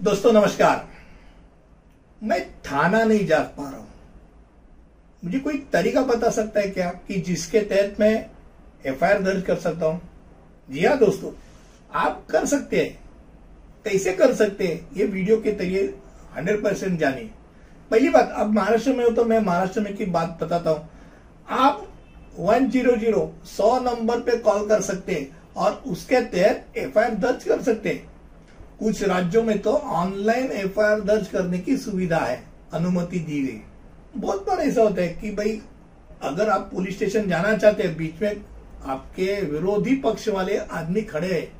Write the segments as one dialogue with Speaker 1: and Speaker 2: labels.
Speaker 1: दोस्तों, नमस्कार। मैं थाना नहीं जा पा रहा हूँ। मुझे कोई तरीका बता सकता है क्या कि जिसके तहत मैं एफआईआर दर्ज कर सकता हूँ? जी हाँ दोस्तों, आप कर सकते हैं। कैसे कर सकते हैं? ये वीडियो के ज़रिए हंड्रेड परसेंट जानिए। पहली बात अब महाराष्ट्र में हो तो मैं महाराष्ट्र में की बात बताता हूँ। आप वन ज़ीरो ज़ीरो सौ नंबर पे कॉल कर सकते हैं और उसके तहत एफआईआर दर्ज कर सकते हैं। कुछ राज्यों में तो ऑनलाइन एफआईआर दर्ज करने की सुविधा है, अनुमति दी गई। बहुत बार ऐसा होता है कि भाई, अगर आप पुलिस स्टेशन जाना चाहते हैं, बीच में आपके विरोधी पक्ष वाले आदमी खड़े हैं,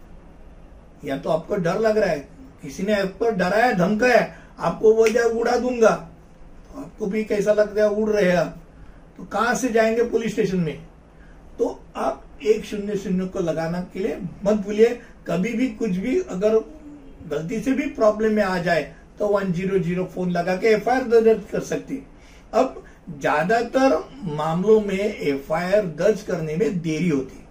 Speaker 1: या तो आपको डर लग रहा है, किसी ने आपको डराया, धमकाया, आपको बोल दिया उड़ा दूँगा तो आपको भी कैसा लगता है, उड़ रहे आप। तो कहाँ से जाएँगे पुलिस स्टेशन में? तो आप एक शून्य शून्य को लगाना के लिए मत भूलिए। कभी भी कुछ भी अगर गलती से भी प्रॉब्लम में आ जाए तो वन ज़ीरो ज़ीरो फ़ोन लगा के एफआईआर दर्ज कर सकती। अब ज़्यादातर मामलों में एफआईआर दर्ज करने में देरी होती।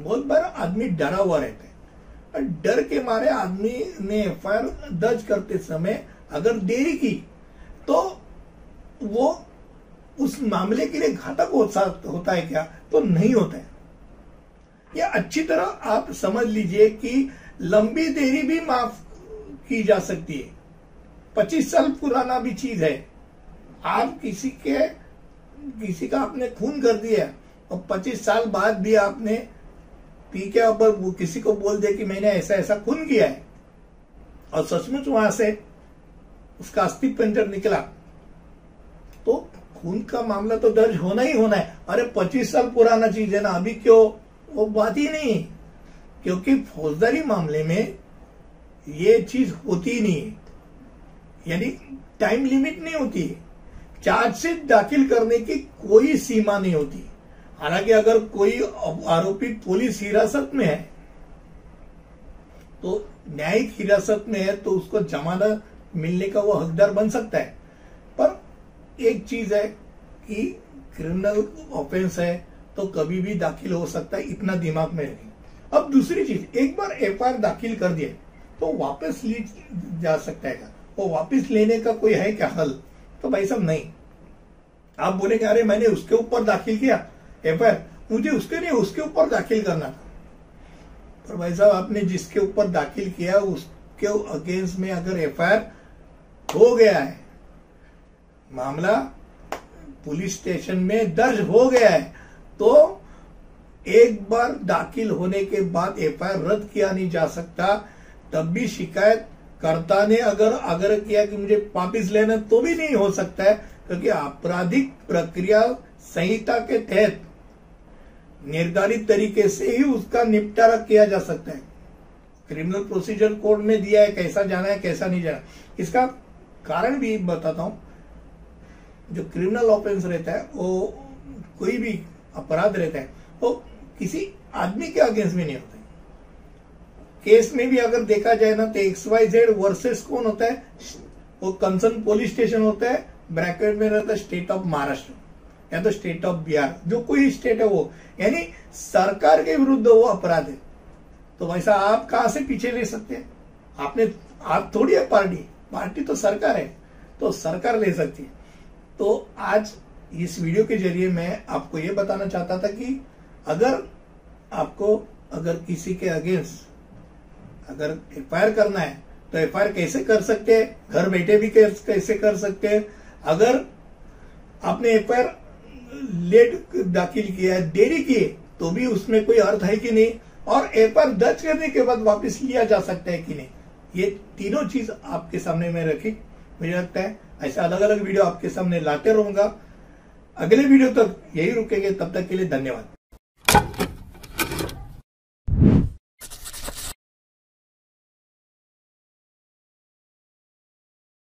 Speaker 1: बहुत बार आदमी डरा हुआ रहता है। डर के मारे आदमी ने एफआईआर दर्ज करते समय अगर देरी की तो वो उस मामले के लिए घातक होता है क्या? तो नहीं होता है। ये अच्छी तरह आप समझ लीजिए कि लंबी देरी भी माफ़ की जा सकती है। पच्चीस साल पुराना भी चीज़ है। आप किसी के, किसी का आपने खून कर दिया और पच्चीस साल बाद भी आपने पी के ऊपर किसी को बोल दिया कि मैंने ऐसा ऐसा खून किया है। और सचमुच वहाँ से उसका अस्थि पंजर निकला। तो खून का मामला तो दर्ज होना ही होना है। अरे पच्चीस साल पुराना चीज़ है ना, अभी क्यों वो बात ही नहीं क्योंकि फौजदारी मामले में ये चीज़ होती नहीं यानी टाइम लिमिट नहीं होती चार्जशीट दाखिल करने की कोई सीमा नहीं होती। हालाँकि अगर कोई आरोपी पुलिस हिरासत में है तो न्यायिक हिरासत में है तो उसको जमानत मिलने का वो हकदार बन सकता है। पर एक चीज़ है कि क्रिमिनल ऑफेंस है तो कभी भी दाखिल हो सकता है, इतना दिमाग में रखें अब दूसरी चीज़, एक बार एफआईआर दाखिल कर दिए तो वापस ली जा सकता है वो वापस लेने का कोई है क्या हल? तो भाई साहब, नहीं। आप बोलेंगे, अरे, मैंने उसके ऊपर दाखिल किया एफआईआर मुझे उसके नहीं उसके ऊपर दाखिल करना था। पर भाई साहब, आपने जिसके ऊपर दाखिल किया, उसके अगेंस्ट में अगर एफआईआर हो गया है, मामला पुलिस स्टेशन में दर्ज हो गया है तो एक बार दाखिल होने के बाद एफआईआर रद्द किया नहीं जा सकता, तब भी शिकायत कर्ता ने अगर आग्रह किया कि मुझे वापिस लेना तो भी नहीं हो सकता है, क्योंकि आपराधिक प्रक्रिया संहिता के तहत निर्धारित तरीके से ही उसका निपटारा किया जा सकता है। क्रिमिनल प्रोसीजर कोड में दिया है, कैसा जाना है, कैसा नहीं जाना इसका कारण भी बताता हूँ, जो क्रिमिनल ऑफेंस रहता है, वो कोई भी अपराध रहता है, वो किसी आदमी के अगेंस्ट में नहीं होता। केस में भी अगर देखा जाए ना तो एक्स वाई जेड वर्सेस कौन होता है? वो कंसर्न पुलिस स्टेशन होता है ब्रैकेट में रहता है स्टेट ऑफ़ महाराष्ट्र या तो स्टेट ऑफ़ बिहार जो कोई स्टेट है वो। यानी सरकार के विरुद्ध वो अपराध है। तो वैसा आप कहाँ से पीछे ले सकते हैं? आपने, आप थोड़ी है पार्टी पार्टी तो सरकार है तो सरकार ले सकती है। तो आज इस वीडियो के ज़रिए मैं आपको ये बताना चाहता था कि अगर आपको, अगर किसी के अगेंस्ट अगर एफआईआर करना है तो एफआईआर कैसे कर सकते हैं? घर बैठे भी कैसे कर सकते हैं? अगर आपने एफआईआर लेट दाखिल किया देरी की तो भी उसमें कोई अर्थ है कि नहीं? और एफआईआर दर्ज करने के बाद वापस लिया जा सकता है कि नहीं? ये तीनों चीज़ आपके सामने में रखी। मुझे लगता है ऐसे अलग अलग वीडियो आपके सामने लाते रहूँगा। अगले वीडियो तक यही रुकेंगे तब तक के लिए धन्यवाद।